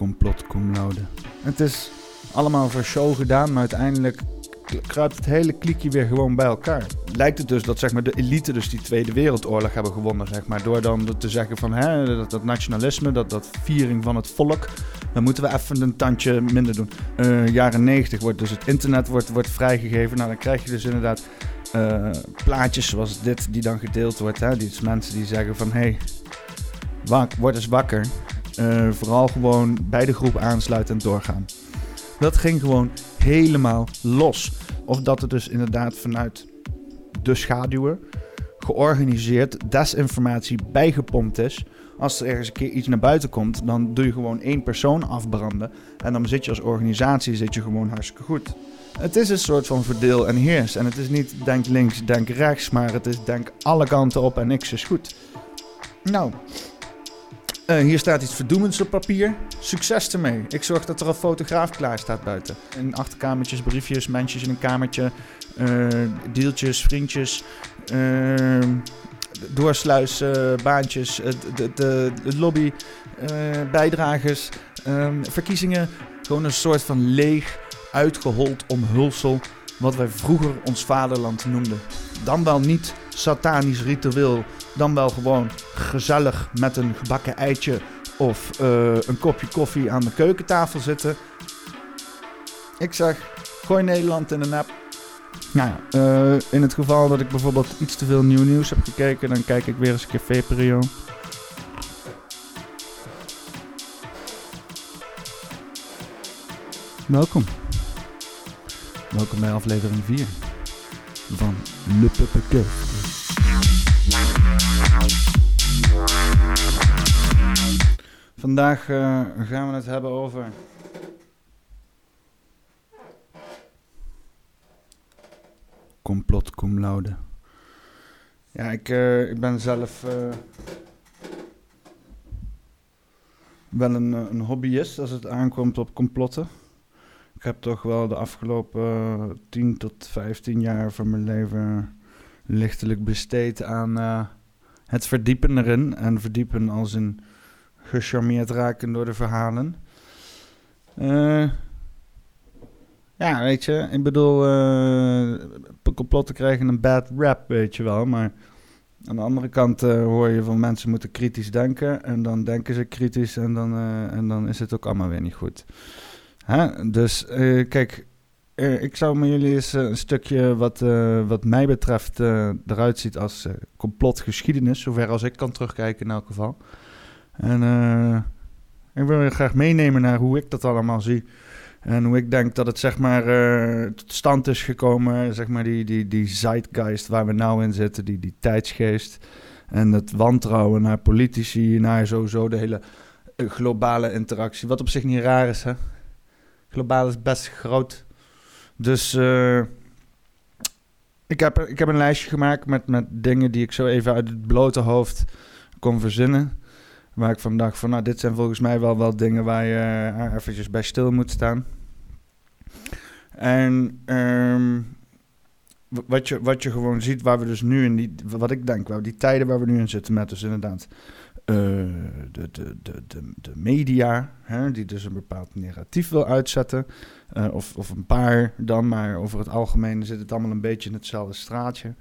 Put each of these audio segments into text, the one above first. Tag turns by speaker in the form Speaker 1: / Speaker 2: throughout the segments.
Speaker 1: complot cum laude. Het is allemaal voor show gedaan, maar uiteindelijk kruipt het hele kliekje weer gewoon bij elkaar. Lijkt het dus dat zeg maar, de elite dus die Tweede Wereldoorlog hebben gewonnen, zeg maar, door dan te zeggen van hè, dat, nationalisme, dat, dat viering van het volk, dan moeten we even een tandje minder doen. Uh, jaren 90 wordt dus het internet wordt, wordt vrijgegeven, nou dan krijg je dus inderdaad uh, plaatjes zoals dit die dan gedeeld wordt. Hè? Die is mensen die zeggen van hé, hey, wak, word eens wakker. Uh, vooral gewoon bij de groep aansluiten en doorgaan. Dat ging gewoon helemaal los. Of dat het dus inderdaad vanuit de schaduwen georganiseerd desinformatie bijgepompt is. Als er ergens een keer iets naar buiten komt, dan doe je gewoon één persoon afbranden. En dan zit je als organisatie zit je gewoon hartstikke goed. Het is een soort van verdeel en heers. En het is niet denk links, denk rechts, maar het is denk alle kanten op en niks is goed. Nou, uh, hier staat iets verdoemends op papier. Succes ermee. Ik zorg dat er een fotograaf klaar staat buiten. In achterkamertjes, briefjes, mensjes in een kamertje, uh, deeltjes, vriendjes, uh, baantjes, de, de, de, lobby, bijdragers, ehm, verkiezingen. Gewoon een soort van leeg, uitgehold omhulsel wat wij vroeger ons vaderland noemden. Dan wel niet satanisch ritueel dan wel gewoon gezellig met een gebakken eitje of uh, een kopje koffie aan de keukentafel zitten. Ik zeg, gooi Nederland in de nep. Nou ja, uh, in het geval dat ik bijvoorbeeld iets te veel nieuw nieuws heb gekeken, dan kijk ik weer eens een keer VPRO. Welkom. Welkom bij aflevering 4 van Le Puppeke. Vandaag uh, gaan we het hebben over. Complot cum laude. Ja, ik, uh, ik ben zelf uh, wel een, een hobbyist als het aankomt op complotten. Ik heb toch wel de afgelopen 10 tot 15 jaar van mijn leven lichtelijk besteed aan het verdiepen erin. En verdiepen als een gecharmeerd raken door de verhalen. Uh, ja, weet je, ik bedoel, uh, complotten krijgen een bad rap, weet je wel. Maar aan de andere kant hoor je van mensen moeten kritisch denken. En dan denken ze kritisch en dan, en dan is het ook allemaal weer niet goed. Dus kijk, ik zou met jullie eens een stukje wat, wat mij betreft eruit ziet als complotgeschiedenis. Zover als ik kan terugkijken in elk geval. En ik wil je graag meenemen naar hoe ik dat allemaal zie. En hoe ik denk dat het zeg maar tot stand is gekomen, zeg maar die, die, die zeitgeist waar we nou in zitten, die, die tijdsgeest. En het wantrouwen naar politici, naar sowieso de hele eh, globale interactie. Wat op zich niet raar is, hè. Globaal is best groot. Dus uh, ik, heb, ik heb een lijstje gemaakt met, met dingen die ik zo even uit het blote hoofd kon verzinnen. Waar ik van dacht van, nou, dit zijn volgens mij wel wel dingen waar je uh, eventjes bij stil moet staan. En um, wat, je, wat je gewoon ziet, waar we dus nu in die, wat ik denk, waar die tijden waar we nu in zitten met dus inderdaad uh, de, de, de, de, media, hè, die dus een bepaald negatief wil uitzetten. Uh, of, of een paar dan, maar over het algemeen zit het allemaal een beetje in hetzelfde straatje.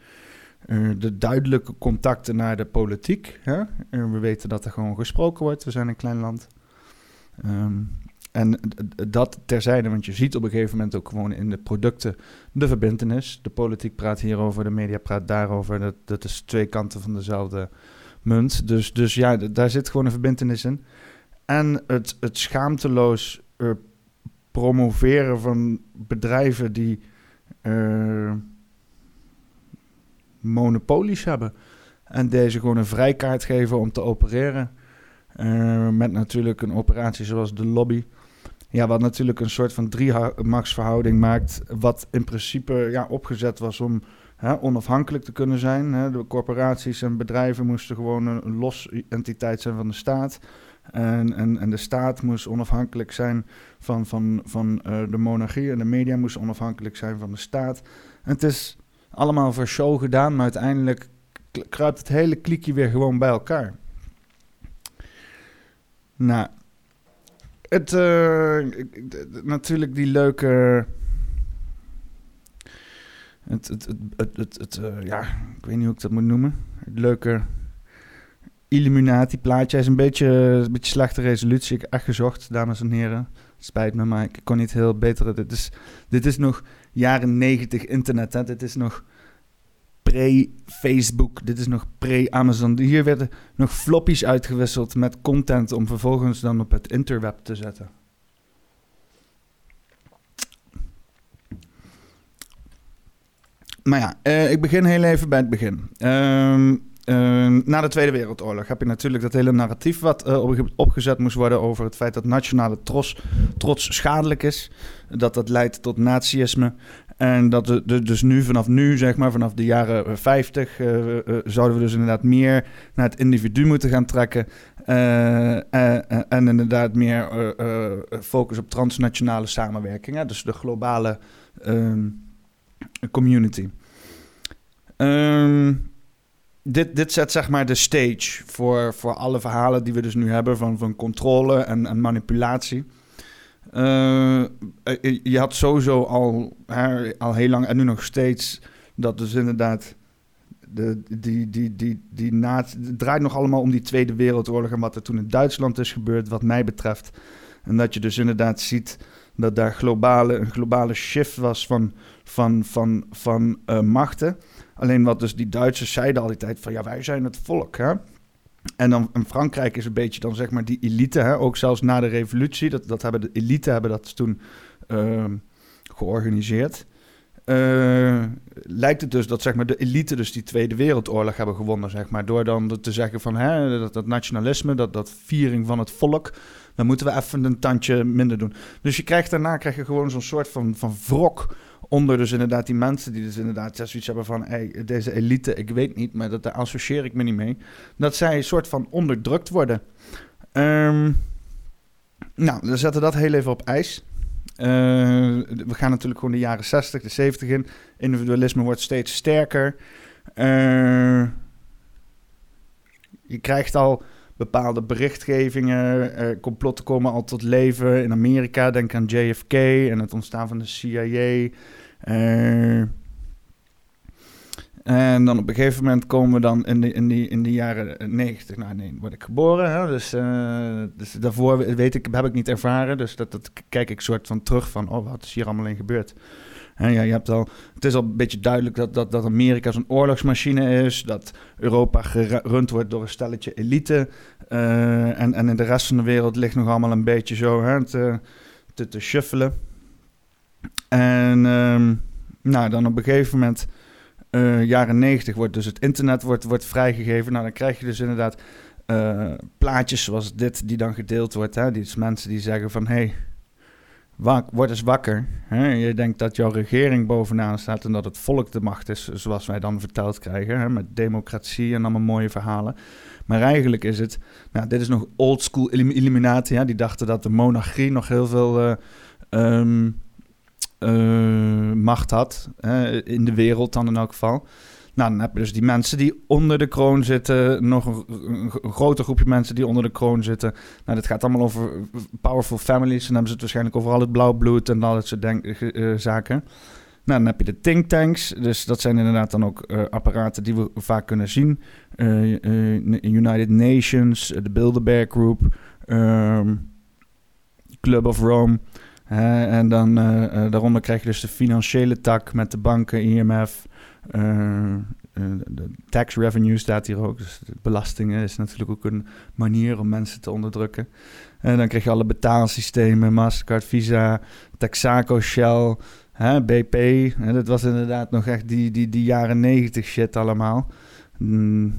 Speaker 1: Uh, de duidelijke contacten naar de politiek. Hè? We weten dat er gewoon gesproken wordt. We zijn een klein land. Um, en dat terzijde, want je ziet op een gegeven moment ook gewoon in de producten de verbindenis. De politiek praat hierover, de media praat daarover. Dat, dat is twee kanten van dezelfde Dus, dus ja, daar zit gewoon een verbindenis in. En het, het schaamteloos uh, promoveren van bedrijven die monopolies hebben. En deze gewoon een vrijkaart geven om te opereren. Uh, met natuurlijk een operatie zoals de lobby. Ja, wat natuurlijk een soort van drie-machtsverhouding maakt. Wat in principe ja, opgezet was om hè, onafhankelijk te kunnen zijn. Hè. De corporaties en bedrijven moesten gewoon een, los entiteit zijn van de staat. En, en, en de staat moest onafhankelijk zijn van, van, van uh, de monarchie. En de media moesten onafhankelijk zijn van de staat. Het is allemaal voor show gedaan, maar uiteindelijk kruipt het hele kliekje weer gewoon bij elkaar. Nou, Het, uh, natuurlijk die leuke... Het, het, het, het, uh, ja, ik weet niet hoe ik dat moet noemen. Het leuke Illuminati-plaatje. is een beetje, een beetje slechte resolutie. Ik heb echt gezocht, dames en heren. Spijt me, maar ik kon niet heel beter. Dit is, dit is nog jaren negentig internet. Hè? Dit is nog pre-Facebook. Dit is nog pre-Amazon. Hier werden nog floppies uitgewisseld met content om vervolgens dan op het interweb te zetten. Maar ja, uh, ik begin heel even bij het begin. Uh, uh, na de Tweede Wereldoorlog heb je natuurlijk dat hele narratief wat uh, opgezet moest worden over het feit dat nationale trots, trots schadelijk is. Dat dat leidt tot nazisme. En dat dus nu, vanaf nu, zeg maar, vanaf de jaren 50, uh, zouden we dus inderdaad meer naar het individu moeten gaan trekken. en inderdaad meer focus op transnationale samenwerking. Dus de globale ehm, community. Um, dit, dit zet zeg maar de stage voor, voor alle verhalen die we dus nu hebben van, van controle en, en manipulatie. Uh, je had sowieso al, al heel lang en nu nog steeds dat dus inderdaad de, die, die, die, die na, het draait nog allemaal om die Tweede Wereldoorlog en wat er toen in Duitsland is gebeurd, wat mij betreft. En dat je dus inderdaad ziet dat daar globale, een globale shift was van, van, van, van uh, machten. Alleen wat dus die Duitsers zeiden al die tijd van ja, wij zijn het volk. Hè? En dan in Frankrijk is een beetje dan zeg maar die elite, hè? ook zelfs na de revolutie, dat, dat hebben de elite hebben dat toen uh, georganiseerd. Uh, lijkt het dus dat zeg maar, de elite dus die Tweede Wereldoorlog hebben gewonnen, zeg maar. Door dan te zeggen van hè, dat, dat nationalisme, dat, dat viering van het volk, dan moeten we even een tandje minder doen. Dus je krijgt daarna krijg je gewoon zo'n soort van, van wrok onder dus inderdaad die mensen die dus inderdaad zoiets hebben van... Hey, deze elite, ik weet niet, maar dat, daar associeer ik me niet mee. Dat zij een soort van onderdrukt worden. Um, nou, we zetten dat heel even op ijs. Uh, we gaan natuurlijk gewoon de jaren 60, de 70 in. Individualisme wordt steeds sterker. Uh, je krijgt al bepaalde berichtgevingen, uh, complotten komen al tot leven in Amerika. Denk aan JFK en het ontstaan van de CIA. Uh, en dan op een gegeven moment komen we dan in de, in die, in de jaren 90. Nou, nee, word ik geboren. Hè? Dus, uh, dus daarvoor weet ik, heb ik niet ervaren. Dus dat, dat kijk ik soort van terug van, oh, wat is hier allemaal in gebeurd? Je hebt al, het is al een beetje duidelijk dat, dat, dat Amerika zo'n oorlogsmachine is. Dat Europa gerund wordt door een stelletje elite. Uh, en, en in de rest van de wereld ligt nog allemaal een beetje zo te, te, te shuffelen. En um, nou, dan op een gegeven moment, uh, jaren 90, wordt dus het internet wordt, wordt vrijgegeven. Nou, dan krijg je dus inderdaad uh, plaatjes zoals dit, die dan gedeeld wordt. Hè? Die mensen die zeggen van, hey, word eens wakker. Hè? Je denkt dat jouw regering bovenaan staat en dat het volk de macht is, zoals wij dan verteld krijgen, hè? met democratie en allemaal mooie verhalen. Maar eigenlijk is het, nou, dit is nog old school Illuminati. Hè? Die dachten dat de monarchie nog heel veel uh, um, uh, macht had in de wereld dan in elk geval. Nou, dan heb je dus die mensen die onder de kroon zitten. Nog een, een, groter groepje mensen die onder de kroon zitten. Nou, dit gaat allemaal over powerful families. En dan hebben ze het waarschijnlijk over al het blauw bloed en al dat soort denk, uh, zaken. Nou, dan heb je de think tanks. Dus dat zijn inderdaad dan ook uh, apparaten die we vaak kunnen zien. Uh, United Nations, de Bilderberg Group, um, Club of Rome. en dan daaronder krijg je dus de financiële tak met de banken, IMF. De tax revenue staat hier ook. Dus belastingen is natuurlijk ook een manier om mensen te onderdrukken. En dan krijg je alle betaalsystemen, Mastercard, Visa, Texaco, Shell... Hè, BP, hè, dat was inderdaad nog echt die, die, die jaren negentig shit allemaal. Mm,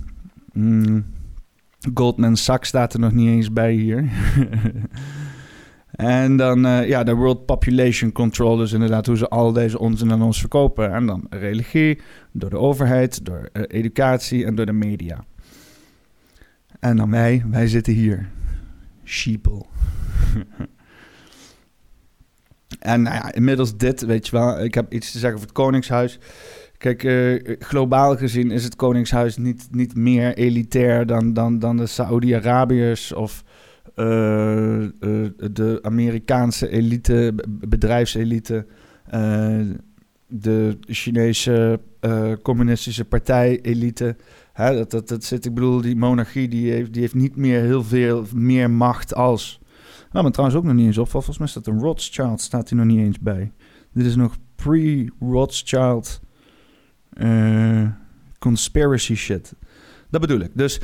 Speaker 1: mm, Goldman Sachs staat er nog niet eens bij hier. en dan uh, ja, de World Population Control, dus inderdaad hoe ze al deze onzin aan ons verkopen. En dan religie, door de overheid, door uh, educatie en door de media. En dan wij, wij zitten hier. Sheeple. En nou ja, inmiddels dit, weet je wel. Ik heb iets te zeggen over het Koningshuis. Kijk, uh, globaal gezien is het Koningshuis niet, niet meer elitair dan, dan, dan de Saoedi-Arabiërs of de Amerikaanse elite, bedrijfselite, de Chinese communistische partij-elite. dat, dat, dat zit, ik bedoel, die monarchie die heeft, die heeft niet meer heel veel meer macht als. Nou, maar trouwens ook nog niet eens op. Volgens mij staat een Rothschild, staat hier nog niet eens bij. Dit is nog pre-Rothschild conspiracy shit. Dat bedoel ik. Dus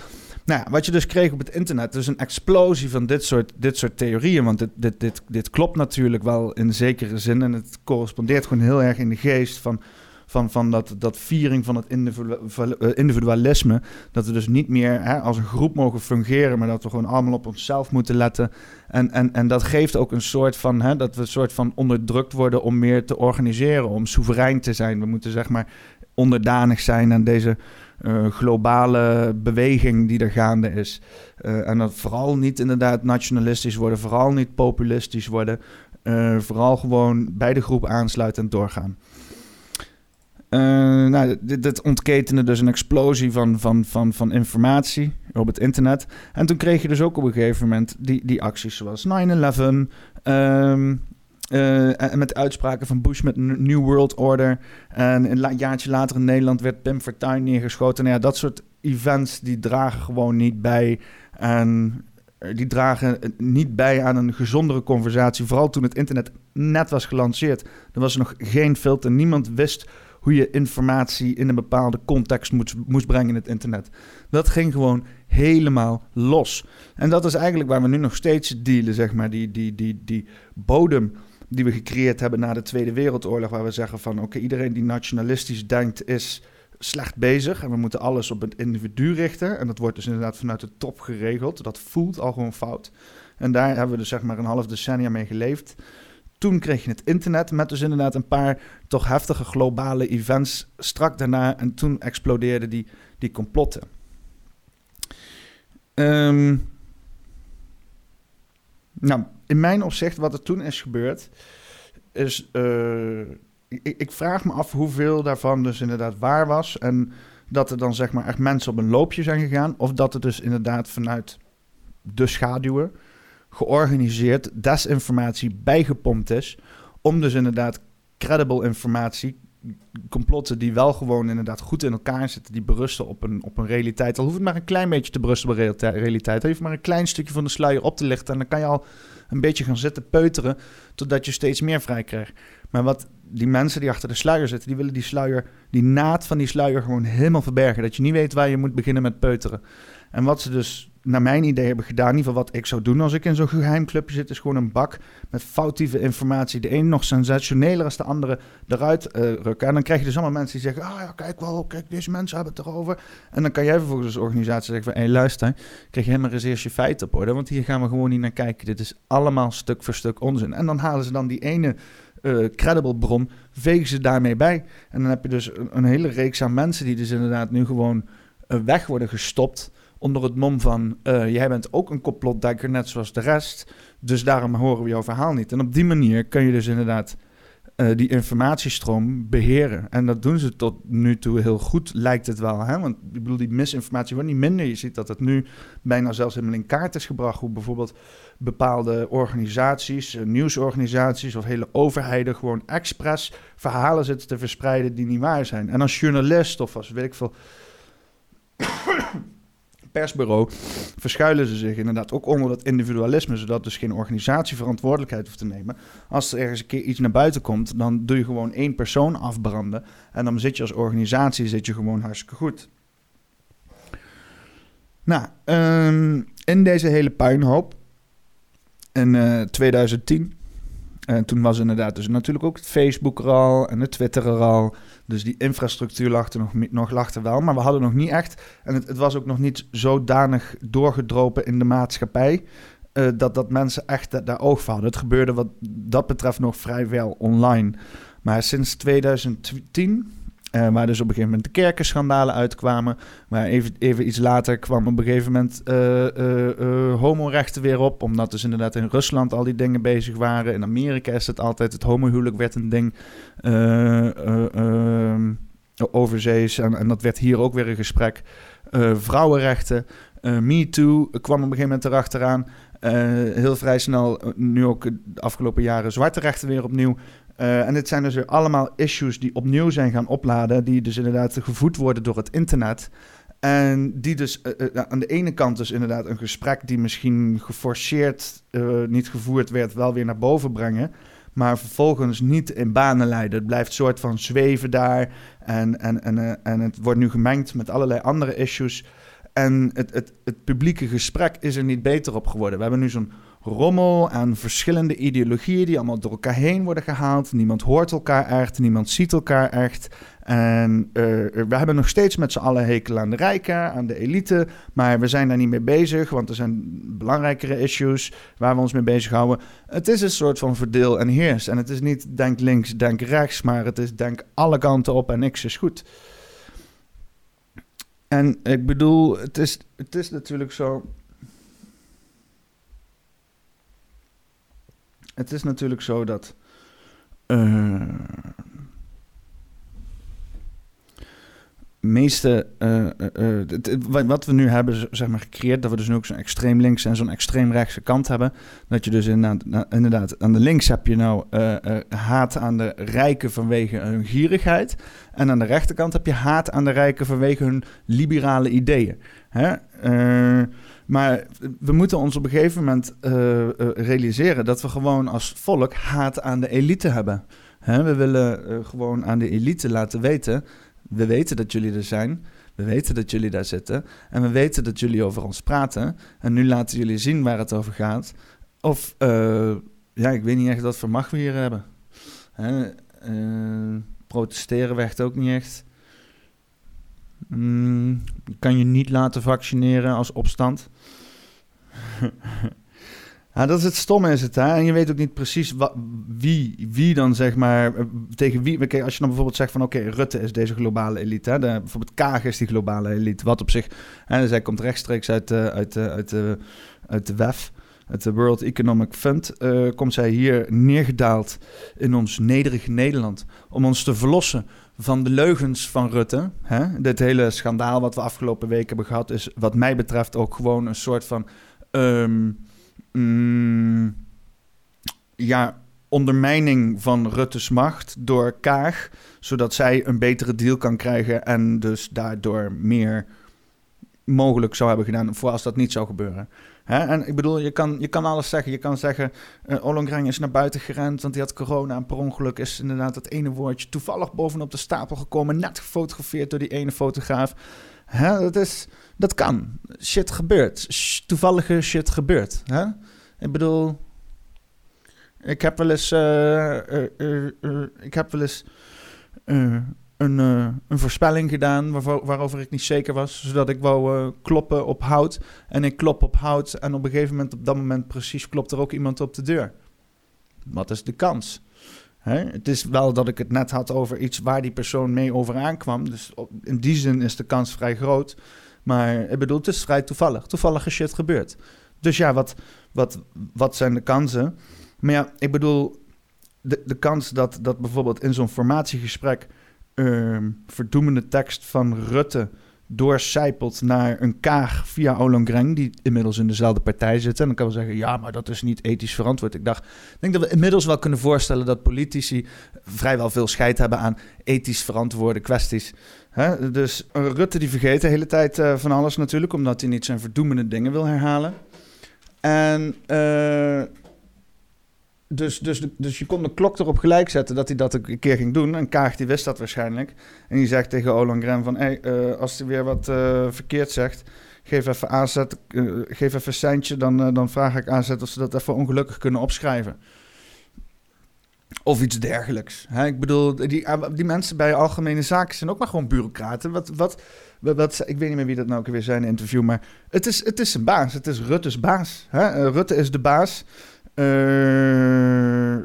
Speaker 1: nou wat je dus kreeg op het internet, is een explosie van dit soort, dit soort theorieën. Want dit, dit, dit, dit klopt natuurlijk wel in zekere zin. En het correspondeert gewoon heel erg in de geest van van, van dat, dat viering van het eh, individualisme. Dat we dus niet meer hè, als een groep mogen fungeren, maar dat we gewoon allemaal op onszelf moeten letten. En, en, en dat geeft ook een soort van hè, dat we een soort van onderdrukt worden om meer te organiseren, om soeverein te zijn. We moeten zeg maar onderdanig zijn aan deze uh, globale beweging die er gaande is. Uh, en dat vooral niet inderdaad nationalistisch worden, vooral niet populistisch worden. Uh, vooral gewoon bij de groep aansluiten en doorgaan. Nou, dit, dit ontketende dus een explosie van, van, van, van informatie op het internet. En toen kreeg je dus ook op een gegeven moment die, die acties zoals 9-11. Um, uh, met uitspraken van Bush met New World Order. En een jaartje later in Nederland werd Pim Fortuyn neergeschoten. Nou ja, dat soort events die dragen gewoon niet bij. En die dragen niet bij aan een gezondere conversatie. Vooral toen het internet net was gelanceerd. Er was nog geen filter. Niemand wist hoe je informatie in een bepaalde context moest, moest brengen in het internet. Dat ging gewoon helemaal los. En dat is eigenlijk waar we nu nog steeds dealen, zeg maar. Die, die, die, die bodem die we gecreëerd hebben na de Tweede Wereldoorlog, waar we zeggen van oké, iedereen die nationalistisch denkt is slecht bezig en we moeten alles op het individu richten. En dat wordt dus inderdaad vanuit de top geregeld. Dat voelt al gewoon fout. En daar hebben we dus zeg maar een half decennia mee geleefd. Toen kreeg je het internet met dus inderdaad een paar toch heftige globale events strak daarna. En toen explodeerden die, die complotten. Ehm, nou, in mijn opzicht, wat er toen is gebeurd, is. Uh, ik, ik, vraag me af hoeveel daarvan dus inderdaad waar was. En dat er dan zeg maar echt mensen op een loopje zijn gegaan. Of dat het dus inderdaad vanuit de schaduwen georganiseerd desinformatie bijgepompt is. Om dus inderdaad credible informatie, complotten die wel gewoon inderdaad goed in elkaar zitten, die berusten op een, op een realiteit. Al hoeft het maar een klein beetje te berusten op een realiteit. Dan hoeft maar een klein stukje van de sluier op te lichten en dan kan je al een beetje gaan zitten peuteren totdat je steeds meer vrij krijgt. Maar wat die mensen die achter de sluier zitten, die willen die sluier, die naad van die sluier gewoon helemaal verbergen. Dat je niet weet waar je moet beginnen met peuteren. En wat ze dus naar mijn idee hebben gedaan, in ieder geval wat ik zou doen als ik in zo'n geheim clubje zit, is gewoon een bak met foutieve informatie. De een nog sensationeler als de andere eruit uh, rukken. En dan krijg je dus allemaal mensen die zeggen, ah ja, kijk wel, kijk, deze mensen hebben het erover. En dan kan jij vervolgens als organisatie zeggen van, hé luister, krijg je helemaal eens eerst je feiten op orde, want hier gaan we gewoon niet naar kijken. Dit is allemaal stuk voor stuk onzin. En dan halen ze dan die ene uh, credible bron, vegen ze daarmee bij. En dan heb je dus een, hele reeks aan mensen die dus inderdaad nu gewoon uh, weg worden gestopt onder het mom van... Uh, jij bent ook een complotdenker, net zoals de rest. Dus daarom horen we jouw verhaal niet. En op die manier kun je dus inderdaad uh, die informatiestroom beheren. En dat doen ze tot nu toe heel goed, lijkt het wel. Hè? Want ik bedoel, die misinformatie wordt niet minder. Je ziet dat het nu bijna zelfs helemaal in kaart is gebracht... hoe bijvoorbeeld bepaalde organisaties, uh, nieuwsorganisaties... of hele overheden gewoon expres verhalen zitten te verspreiden die niet waar zijn. En als journalist of als, weet ik veel persbureau verschuilen ze zich inderdaad ook onder dat individualisme, zodat dus geen organisatie verantwoordelijkheid hoeft te nemen. Als er ergens een keer iets naar buiten komt, dan doe je gewoon één persoon afbranden en dan zit je als organisatie zit je gewoon hartstikke goed. Nou, um, in deze hele puinhoop in uh, 2010 en toen was inderdaad dus natuurlijk ook het Facebook er al en het Twitter er al. Dus die infrastructuur lag er nog, nog lag er wel. Maar we hadden nog niet echt, en het, het was ook nog niet zodanig doorgedropen in de maatschappij... Uh, dat, dat mensen echt daar oog voor hadden. Het gebeurde wat dat betreft nog vrij wel online. Maar sinds 2010 uh, waar dus op een gegeven moment de kerkenschandalen uitkwamen. Maar even, even iets later kwam op een gegeven moment uh, homorechten weer op. Omdat dus inderdaad in Rusland al die dingen bezig waren. In Amerika is het altijd, het homohuwelijk werd een ding ehm, overzees. En, en dat werd hier ook weer een gesprek. vrouwenrechten, Me Too kwam op een gegeven moment erachteraan. heel vrij snel, nu ook de afgelopen jaren, zwarte rechten weer opnieuw. En dit zijn dus weer allemaal issues die opnieuw zijn gaan opladen, die dus inderdaad gevoed worden door het internet. En die dus aan de ene kant dus inderdaad een gesprek die misschien geforceerd niet gevoerd werd, wel weer naar boven brengen maar vervolgens niet in banen leiden. Het blijft soort van zweven daar en, en, en, eh, en het wordt nu gemengd met allerlei andere issues. En het, het, het publieke gesprek is er niet beter op geworden. We hebben nu zo'n rommel aan verschillende ideologieën die allemaal door elkaar heen worden gehaald. Niemand hoort elkaar echt, niemand ziet elkaar echt. En uh, we hebben nog steeds met z'n allen hekel aan de rijken, aan de elite. Maar we zijn daar niet mee bezig, want er zijn belangrijkere issues waar we ons mee bezighouden. Het is een soort van verdeel en heers. En het is niet denk links, denk rechts, maar het is denk alle kanten op en niks is goed. En ik bedoel, het is, het is natuurlijk zo. Het is natuurlijk zo dat. Uh, meeste, uh, uh, wat we nu hebben zeg maar, gecreëerd, dat we dus nu ook zo'n extreem links en zo'n extreem rechtse kant hebben. Dat je dus inderdaad, aan de links heb je nou haat aan de rijken vanwege hun gierigheid. En aan de rechterkant heb je haat aan de rijken vanwege hun liberale ideeën. Hè? maar we moeten ons op een gegeven moment realiseren dat we gewoon als volk haat aan de elite hebben. We willen gewoon aan de elite laten weten we weten dat jullie er zijn. We weten dat jullie daar zitten. En we weten dat jullie over ons praten. En nu laten jullie zien waar het over gaat. Of, uh, ja, ik weet niet echt wat voor macht we hier hebben. Hè? Uh, protesteren werkt ook niet echt. Mm, kan je niet laten vaccineren als opstand. Ja, dat is het stomme, is het. Hè? En je weet ook niet precies wie, wie dan zeg maar eh, tegen wie. Kijk, als je dan bijvoorbeeld zegt van oké, Rutte is deze globale elite. Hè? Bijvoorbeeld Kaag is die globale elite. Wat op zich. Hè, zij komt rechtstreeks uit, uh, uit, uh, uit, uit de WEF. Uit de World Economic Fund komt zij hier neergedaald in ons nederige Nederland. Om ons te verlossen van de leugens van Rutte. Hè? Dit hele schandaal wat we afgelopen weken hebben gehad, is wat mij betreft ook gewoon een soort van. Um, mm, ja, ondermijning van Rutte's macht door Kaag, zodat zij een betere deal kan krijgen en dus daardoor meer mogelijk zou hebben gedaan voor als dat niet zou gebeuren. En ik bedoel, je kan, je kan alles zeggen. Je kan zeggen, uh, is naar buiten gerend, want die had corona en per ongeluk is inderdaad dat ene woordje toevallig bovenop de stapel gekomen, net gefotografeerd door die ene fotograaf. Hè? Dat, is, dat kan. Shit gebeurt. Toevallige shit gebeurt. Hè? Ik bedoel, ik heb wel eens, uh, uh, ik heb wel eens een, een voorspelling gedaan waarover ik niet zeker was, zodat ik wou kloppen op hout. En ik klop op hout en op een gegeven moment, op dat moment precies, klopt er ook iemand op de deur. Wat is de kans? Hè? Het is wel dat ik het net had over iets waar die persoon mee over aankwam. Dus in die zin is de kans vrij groot. Maar ik bedoel, het is vrij toevallig. Toevallige shit gebeurt. Dus ja, wat, wat, wat zijn de kansen? Maar ja, ik bedoel, de, de kans dat, dat bijvoorbeeld in zo'n formatiegesprek uh, verdoemende tekst van Rutte doorcijpelt naar een Kaag via Ollongren, die inmiddels in dezelfde partij zit. En dan kan we zeggen, ja, maar dat is niet ethisch verantwoord. Ik dacht, ik denk dat we inmiddels wel kunnen voorstellen dat politici vrijwel veel scheid hebben aan ethisch verantwoorde kwesties. Hè? Dus Rutte die vergeet de hele tijd uh, van alles natuurlijk, omdat hij niet zijn verdoemende dingen wil herhalen. En uh, dus, dus, dus je kon de klok erop gelijk zetten dat hij dat een keer ging doen. En Kaag die wist dat waarschijnlijk. En die zegt tegen Olongren van... Uh, als hij weer wat verkeerd zegt... geef even aanzet, geef even een centje... Dan, dan vraag ik aanzet of ze dat even ongelukkig kunnen opschrijven. Of iets dergelijks. Hè? Ik bedoel, die, die mensen bij Algemene Zaken zijn ook maar gewoon bureaucraten. Wat, wat, wat, ik weet niet meer wie dat nou ook weer zijn in interview, maar het is, het is een baas. Het is Rutte's baas. Hè? Eh, Rutte is de baas. Uh,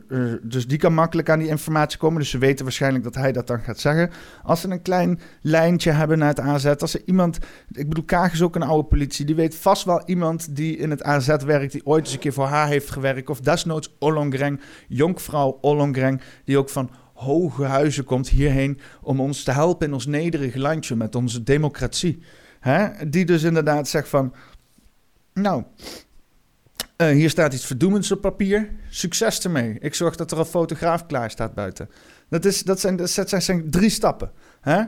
Speaker 1: dus die kan makkelijk aan die informatie komen. Dus ze weten waarschijnlijk dat hij dat dan gaat zeggen. Als ze een klein lijntje hebben naar het AZ. Als er iemand. Ik bedoel, Kaag is ook een oude politie. Die weet vast wel iemand die in het AZ werkt. Die ooit eens een keer voor haar heeft gewerkt. Of desnoods Ollongreng. Jonkvrouw Ollongreng. Die ook van hoge huizen komt hierheen om ons te helpen in ons nederige landje met onze democratie. Hè? Die dus inderdaad zegt van, nou, Eh, hier staat iets verdoemends op papier. Succes ermee. Ik zorg dat er een fotograaf klaar staat buiten. Dat, is, dat, zijn, dat zijn, zijn drie stappen. Hè?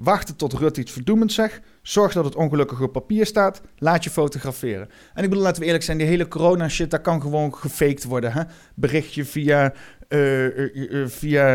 Speaker 1: Wachten tot Rutte iets verdoemends zegt. Zorg dat het ongelukkig op papier staat. Laat je fotograferen. En ik bedoel, laten we eerlijk zijn, die hele corona-shit, dat kan gewoon gefaked worden. Hè? Berichtje via, uh, via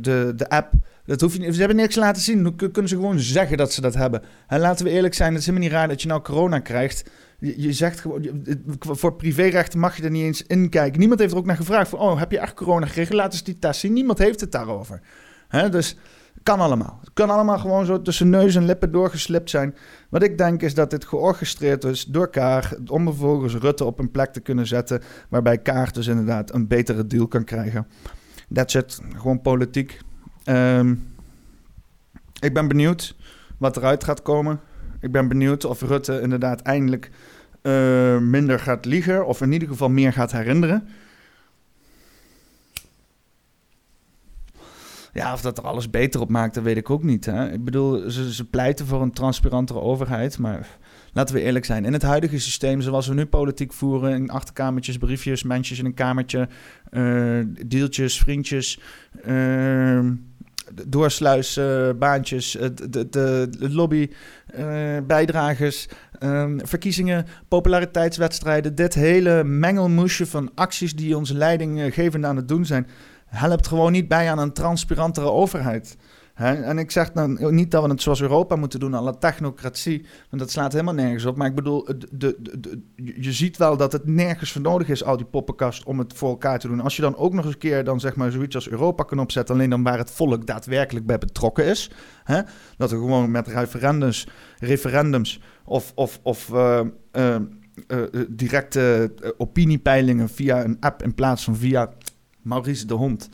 Speaker 1: de, de app. Dat hoef je, ze hebben niks laten zien. Dan kunnen ze gewoon zeggen dat ze dat hebben. En laten we eerlijk zijn, het is helemaal niet raar dat je nou corona krijgt. Je, zegt gewoon, voor privérechten mag je er niet eens in kijken. Niemand heeft er ook naar gevraagd van, oh, heb je echt corona gekregen? Laat eens die test zien. Niemand heeft het daarover. Hè? Dus kan allemaal. Het kan allemaal gewoon zo tussen neus en lippen doorgeslipt zijn. Wat ik denk is dat dit georchestreerd is door Kaag... om vervolgens Rutte op een plek te kunnen zetten... waarbij Kaag dus inderdaad een betere deal kan krijgen. That's it. Gewoon politiek. Ehm, ik ben benieuwd wat eruit gaat komen. Ik ben benieuwd of Rutte inderdaad eindelijk uh, minder gaat liegen... of in ieder geval meer gaat herinneren... Ja, of dat er alles beter op maakt, dat weet ik ook niet. Hè? Ik bedoel, ze, ze pleiten voor een transparantere overheid, maar laten we eerlijk zijn. In het huidige systeem, zoals we nu politiek voeren, in achterkamertjes, briefjes, mensjes in een kamertje, uh, deeltjes, vriendjes, uh, doorsluis, baantjes, de, de, de lobby, uh, bijdragers, uh, verkiezingen, populariteitswedstrijden. Dit hele mengelmoesje van acties die onze leidinggevende aan het doen zijn helpt gewoon niet bij aan een transparantere overheid. En ik zeg dan niet dat we het zoals Europa moeten doen, alle technocratie, want dat slaat helemaal nergens op. Maar ik bedoel, de, de, je ziet wel dat het nergens voor nodig is, al die poppenkast, om het voor elkaar te doen. Als je dan ook nog eens een keer dan zeg maar zoiets als Europa kan opzetten, alleen dan waar het volk daadwerkelijk bij betrokken is. Dat we gewoon met referendums, referendums of, of, of uh, uh, uh, directe opiniepeilingen via een app in plaats van via Maurice de Hond.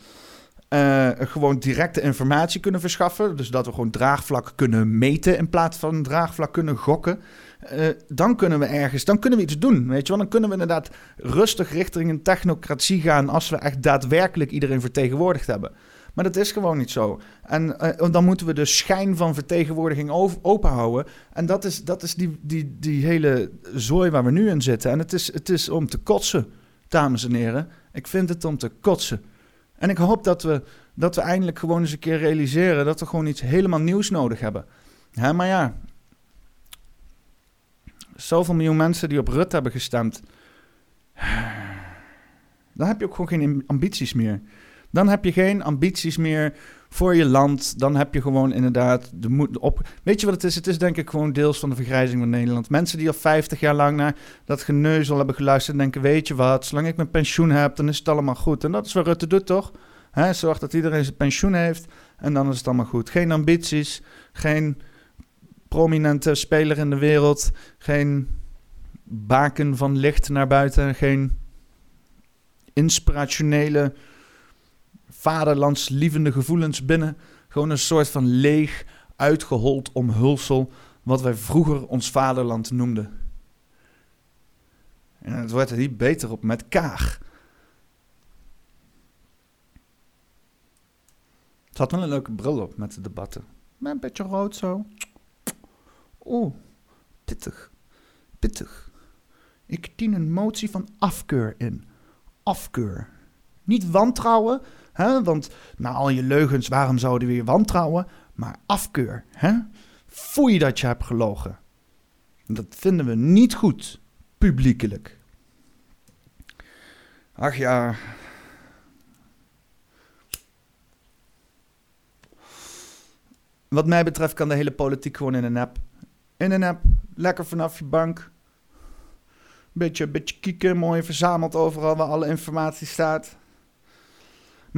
Speaker 1: Uh, gewoon directe informatie kunnen verschaffen. Dus dat we gewoon draagvlak kunnen meten in plaats van draagvlak kunnen gokken. Uh, dan kunnen we ergens, dan kunnen we iets doen. Weet je wel, dan kunnen we inderdaad rustig richting een technocratie gaan. als we echt daadwerkelijk iedereen vertegenwoordigd hebben. Maar dat is gewoon niet zo. En uh, dan moeten we de schijn van vertegenwoordiging openhouden. En dat is, dat is die, die, die hele zooi waar we nu in zitten. En het is, het is om te kotsen, dames en heren. Ik vind het om te kotsen. En ik hoop dat we, dat we eindelijk gewoon eens een keer realiseren dat we gewoon iets helemaal nieuws nodig hebben. Hè, maar ja, zoveel miljoen mensen die op Rut hebben gestemd. Dan heb je ook gewoon geen ambities meer. Dan heb je geen ambities meer voor je land. Dan heb je gewoon inderdaad de moed op. Weet je wat het is? Het is denk ik gewoon deels van de vergrijzing van Nederland. Mensen die al 50 jaar lang naar dat geneuzel hebben geluisterd en denken: Weet je wat, zolang ik mijn pensioen heb, dan is het allemaal goed. En dat is wat Rutte doet toch? Hij zorgt dat iedereen zijn pensioen heeft en dan is het allemaal goed. Geen ambities, geen prominente speler in de wereld, geen baken van licht naar buiten, geen inspirationele vaderlandslievende gevoelens binnen. Gewoon een soort van leeg, uitgehold omhulsel, wat wij vroeger ons vaderland noemden. En het wordt er niet beter op met Kaag. Het had wel een leuke bril op met de debatten. Maar een beetje rood zo. Oh, pittig. Pittig. Ik dien een motie van afkeur in. Afkeur. Niet wantrouwen, Hè? Want na al je leugens, waarom zouden we je wantrouwen? Maar afkeur. Hè? Foei dat je hebt gelogen. Dat vinden we niet goed, publiekelijk. Ach ja. Wat mij betreft kan de hele politiek gewoon in een app. In een app, lekker vanaf je bank. Beetje, beetje kieken, mooi verzameld overal waar alle informatie staat.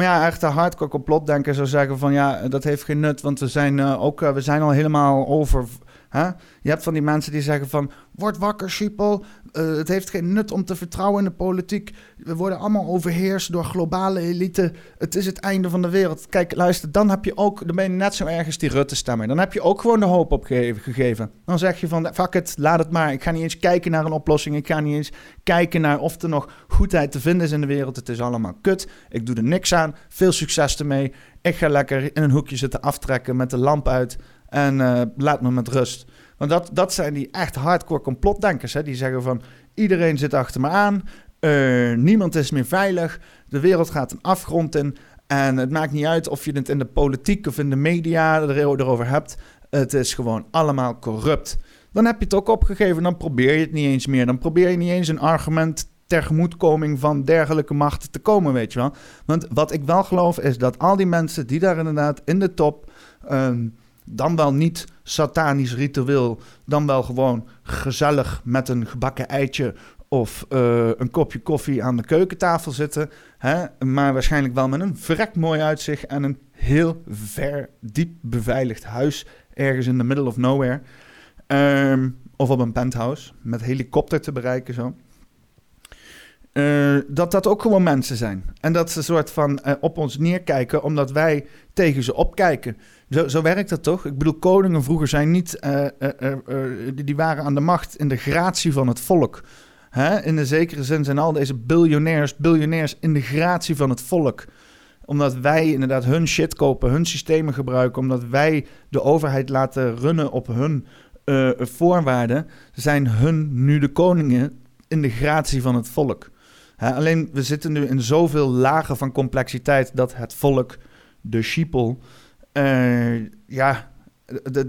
Speaker 1: Maar ja, echt de hardcore complotdenker zou zeggen van ja, dat heeft geen nut, want we zijn uh, ook uh, we zijn al helemaal over. Je hebt van die mensen die zeggen van word wakker, Schiepel. Uh, het heeft geen nut om te vertrouwen in de politiek. We worden allemaal overheerst door globale elite. Het is het einde van de wereld. Kijk, luister, dan heb je ook, dan ben je net zo ergens die Rutte stemmer. Dan heb je ook gewoon de hoop opgegeven. Dan zeg je van fuck it, laat het maar. Ik ga niet eens kijken naar een oplossing. Ik ga niet eens kijken naar of er nog goedheid te vinden is in de wereld. Het is allemaal kut. Ik doe er niks aan. Veel succes ermee. Ik ga lekker in een hoekje zitten aftrekken met de lamp uit. En uh, laat me met rust. Want dat, dat zijn die echt hardcore complotdenkers. Hè? Die zeggen van Iedereen zit achter me aan. Uh, niemand is meer veilig. De wereld gaat een afgrond in. En het maakt niet uit of je het in de politiek of in de media erover hebt. Het is gewoon allemaal corrupt. Dan heb je het ook opgegeven. Dan probeer je het niet eens meer. Dan probeer je niet eens een argument tergemoetkoming van dergelijke machten te komen, weet je wel. Want wat ik wel geloof is dat al die mensen die daar inderdaad in de top... Ehm, dan wel niet satanisch ritueel, dan wel gewoon gezellig met een gebakken eitje of uh, een kopje koffie aan de keukentafel zitten. Hè? Maar waarschijnlijk wel met een verrekt mooi uitzicht en een heel ver, diep beveiligd huis ergens in the middle of nowhere. Um, of op een penthouse met helikopter te bereiken zo. Uh, dat dat ook gewoon mensen zijn. En dat ze een soort van uh, op ons neerkijken omdat wij tegen ze opkijken. Zo, zo werkt dat toch? Ik bedoel, koningen vroeger zijn niet, uh, die, die waren aan de macht in de gratie van het volk. Hè? In de zekere zin zijn al deze biljonairs, biljonairs in de gratie van het volk. Omdat wij inderdaad hun shit kopen, hun systemen gebruiken, omdat wij de overheid laten runnen op hun voorwaarden, zijn hun nu de koningen in de gratie van het volk. Alleen we zitten nu in zoveel lagen van complexiteit dat het volk, de sheeple, uh, ja,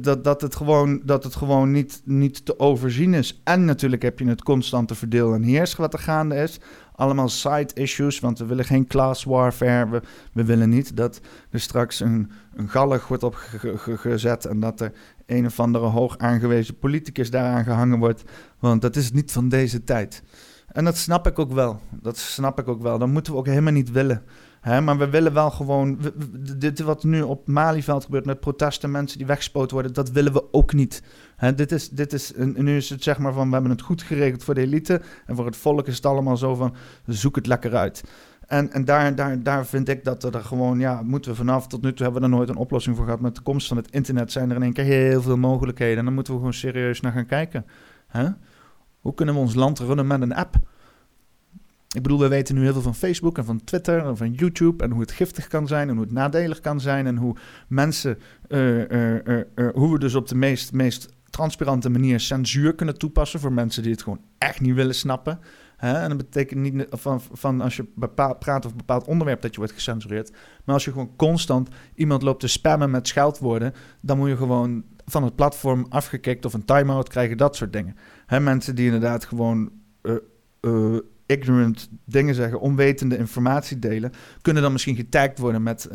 Speaker 1: dat, dat, het gewoon, dat het gewoon niet, niet te overzien is. En natuurlijk heb je het constante verdeel en heers wat er gaande is. Allemaal side issues, want we willen geen class warfare. We, we willen niet dat er straks een, een gallig wordt opgezet en dat er een of andere hoog aangewezen politicus daaraan gehangen wordt. Want dat is niet van deze tijd. En dat snap ik ook wel. Dat snap ik ook wel. Dat moeten we ook helemaal niet willen. Hè, maar we willen wel gewoon. dit wat nu op Malieveld gebeurt met protesten, mensen die weggespoten worden, dat willen we ook niet. Hè, dit is, dit is, nu is het zeg maar van: we hebben het goed geregeld voor de elite. En voor het volk is het allemaal zo van: zoek het lekker uit. En, en daar, daar, daar vind ik dat er gewoon, ja, moeten we vanaf. Tot nu toe hebben we er nooit een oplossing voor gehad. Met de komst van het internet zijn er in één keer heel veel mogelijkheden. En dan moeten we gewoon serieus naar gaan kijken. Hè? Hoe kunnen we ons land runnen met een app? Ik bedoel, we weten nu heel veel van Facebook en van Twitter en van YouTube en hoe het giftig kan zijn en hoe het nadelig kan zijn en hoe mensen, uh, uh, uh, hoe we dus op de meest, meest transparante manier censuur kunnen toepassen voor mensen die het gewoon echt niet willen snappen. En dat betekent niet van, van als je bepaald, praat over een bepaald onderwerp dat je wordt gecensureerd. Maar als je gewoon constant iemand loopt te spammen met scheldwoorden, dan moet je gewoon van het platform afgekikt of een time-out krijgen, dat soort dingen. Hè? Mensen die inderdaad gewoon ignorant dingen zeggen, onwetende informatie delen, kunnen dan misschien getagd worden met,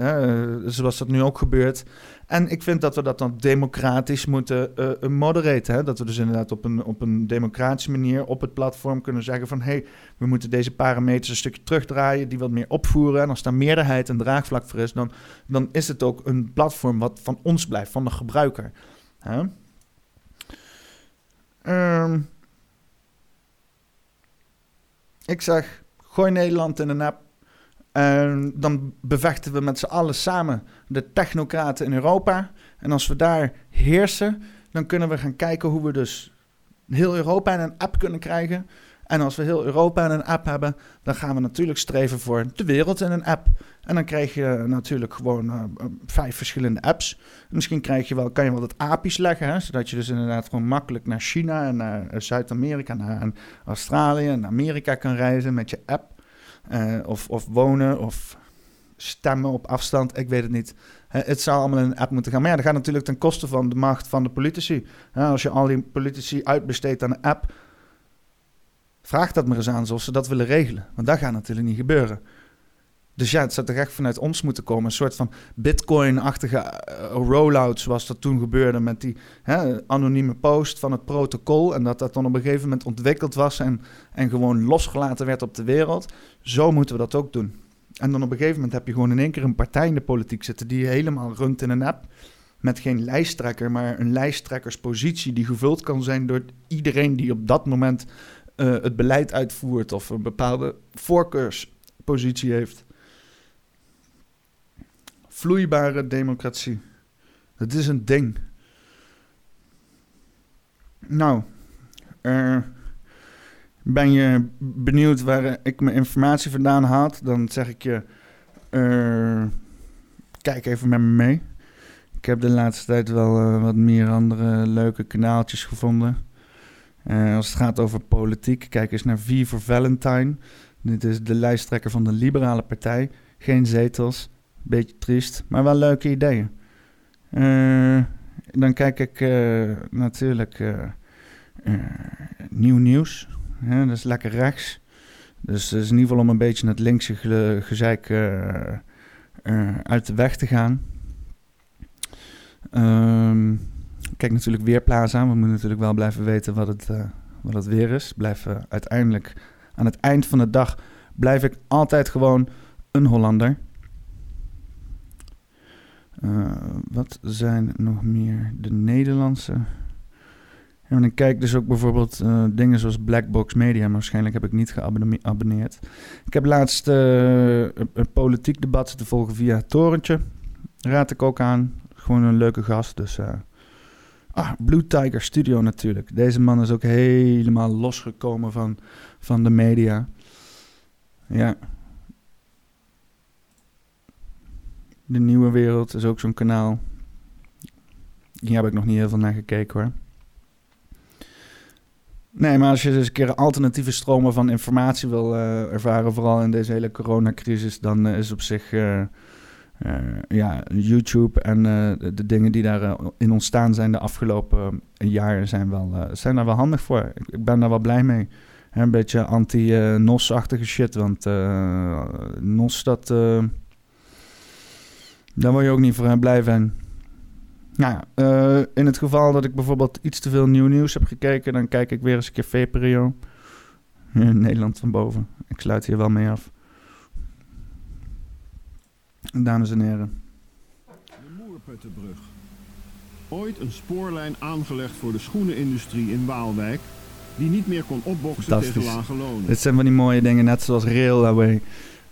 Speaker 1: zoals dat nu ook gebeurt. En ik vind dat we dat dan democratisch moeten uh, moderaten. Hè? Dat we dus inderdaad op een, op een democratische manier op het platform kunnen zeggen van... hé, hey, we moeten deze parameters een stukje terugdraaien, die wat meer opvoeren. En als daar meerderheid en draagvlak voor is, dan, dan is het ook een platform wat van ons blijft, van de gebruiker. Um, ik zeg, gooi Nederland in een app. En dan bevechten we met z'n allen samen de technocraten in Europa. En als we daar heersen, dan kunnen we gaan kijken hoe we dus heel Europa in een app kunnen krijgen. En als we heel Europa in een app hebben, dan gaan we natuurlijk streven voor de wereld in een app. En dan krijg je natuurlijk gewoon uh, vijf verschillende apps. Misschien krijg je wel, kan je wel dat API's leggen, hè, zodat je dus inderdaad gewoon makkelijk naar China en naar eh, Zuid-Amerika, naar Australië en Amerika kan reizen met je app. Of, of wonen of stemmen op afstand, ik weet het niet. Het zou allemaal in een app moeten gaan. Maar ja, dat gaat natuurlijk ten koste van de macht van de politici. Als je al die politici uitbesteedt aan een app, vraag dat maar eens aan zoals ze dat willen regelen. Want dat gaat natuurlijk niet gebeuren. Dus ja, het zou toch echt vanuit ons moeten komen. Een soort van bitcoin-achtige uh, rollout zoals dat toen gebeurde met die hè, anonieme post van het protocol. En dat dat dan op een gegeven moment ontwikkeld was en, en gewoon losgelaten werd op de wereld. Zo moeten we dat ook doen. En dan op een gegeven moment heb je gewoon in één keer een partij in de politiek zitten die helemaal runt in een app. Met geen lijsttrekker, maar een lijsttrekkerspositie die gevuld kan zijn door iedereen die op dat moment uh, het beleid uitvoert of een bepaalde voorkeurspositie heeft. Vloeibare democratie. Het is een ding. Nou, ben je benieuwd waar ik mijn informatie vandaan haal? Dan zeg ik je, uh, kijk even met me mee. Ik heb de laatste tijd wel uh, wat meer andere leuke kanaaltjes gevonden. Eh, als het gaat over politiek, kijk eens naar V voor Valentine. Dit is de lijsttrekker van de Liberale Partij. Geen zetels, beetje triest, maar wel leuke ideeën. Eh, dan kijk ik uh, natuurlijk nieuw nieuws. dat is lekker rechts. Dus het is in ieder geval om een beetje het linkse ge gezeik uit de weg te gaan. Um, kijk natuurlijk Weerplaza. We moeten natuurlijk wel blijven weten wat het, uh, wat het weer is. Blijf uiteindelijk aan het eind van de dag blijf ik altijd gewoon een Hollander. Uh, wat zijn nog meer de Nederlandse? En ik kijk dus ook bijvoorbeeld dingen zoals Blackbox Media, maar waarschijnlijk heb ik niet geabonneerd. Ik heb laatst een politiek debat te volgen via Torentje. Raad ik ook aan. Gewoon een leuke gast, dus... Ah, Blue Tiger Studio natuurlijk. Deze man is ook helemaal losgekomen van, van de media. Ja. De Nieuwe Wereld is ook zo'n kanaal. Hier heb ik nog niet heel veel naar gekeken hoor. Nee, maar als je dus een keer alternatieve stromen van informatie wil uh, ervaren, vooral in deze hele coronacrisis, dan uh, is op zich uh, ja, YouTube en de dingen die daarin ontstaan zijn de afgelopen jaren zijn, wel, zijn daar wel handig voor. Ik, ik ben daar wel blij mee een beetje anti-NOS-achtige shit. Want NOS, dat, daar word je ook niet voor blij van. Nou ja, in het geval dat ik bijvoorbeeld iets te veel nieuw nieuws heb gekeken... dan kijk ik weer eens een keer VPRO. Nederland van boven. Ik sluit hier wel mee af. Dames en heren.
Speaker 2: De Moerputtenbrug. Ooit een spoorlijn aangelegd voor de schoenenindustrie in Waalwijk die niet meer kon opboksen tegen lage lonen.
Speaker 1: Dit zijn van die mooie dingen, net zoals Railway.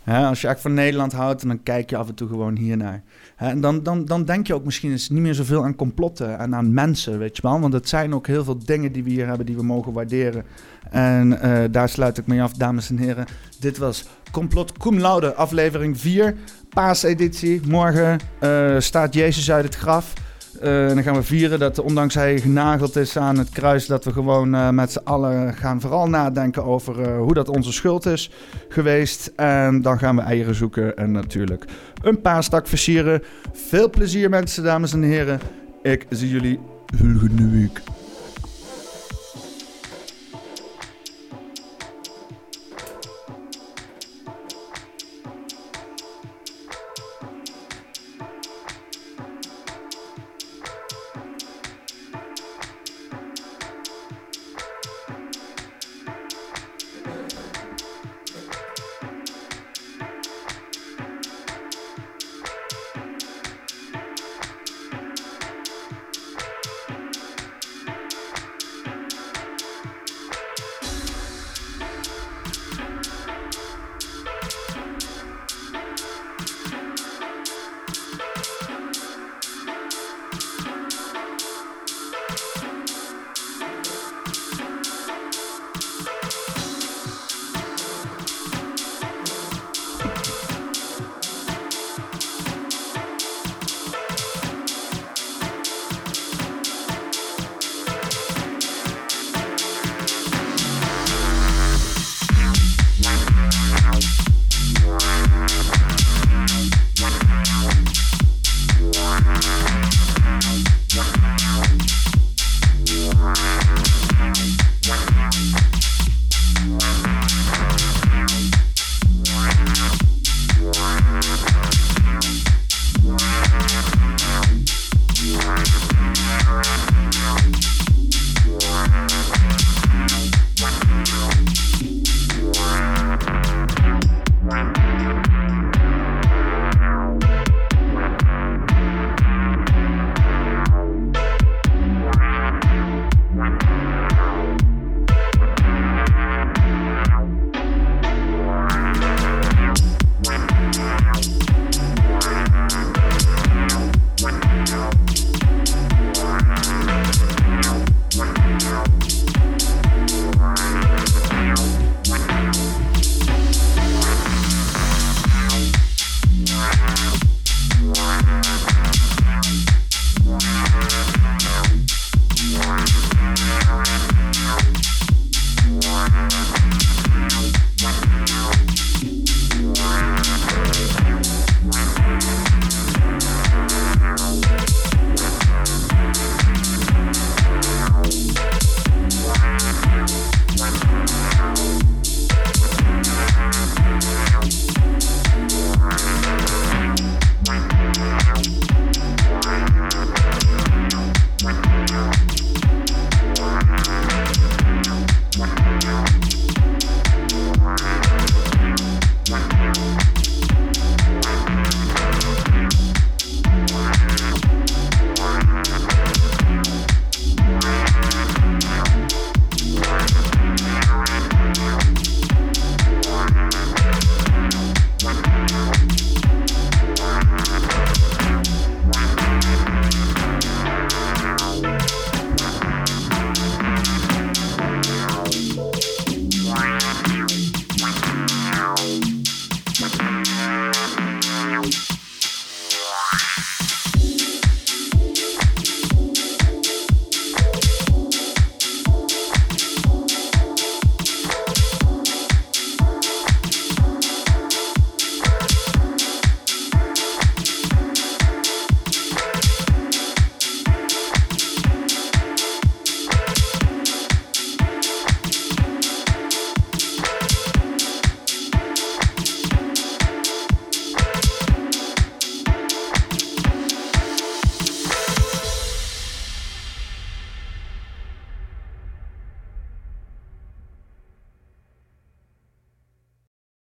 Speaker 1: Als je echt van Nederland houdt, dan kijk je af en toe gewoon hiernaar. He, en dan, dan, dan denk je ook misschien eens niet meer zoveel aan complotten en aan mensen, weet je wel. Want het zijn ook heel veel dingen die we hier hebben die we mogen waarderen. En uh, daar sluit ik mee af, dames en heren. Dit was Complot Cum Laude, aflevering 4, paaseditie. Morgen uh, staat Jezus uit het graf. En dan gaan we vieren dat ondanks hij genageld is aan het kruis, dat we gewoon uh, met z'n allen gaan vooral nadenken over uh, hoe dat onze schuld is geweest. En dan gaan we eieren zoeken en natuurlijk een paastak versieren. Veel plezier mensen, dames en heren. Ik zie jullie volgende week.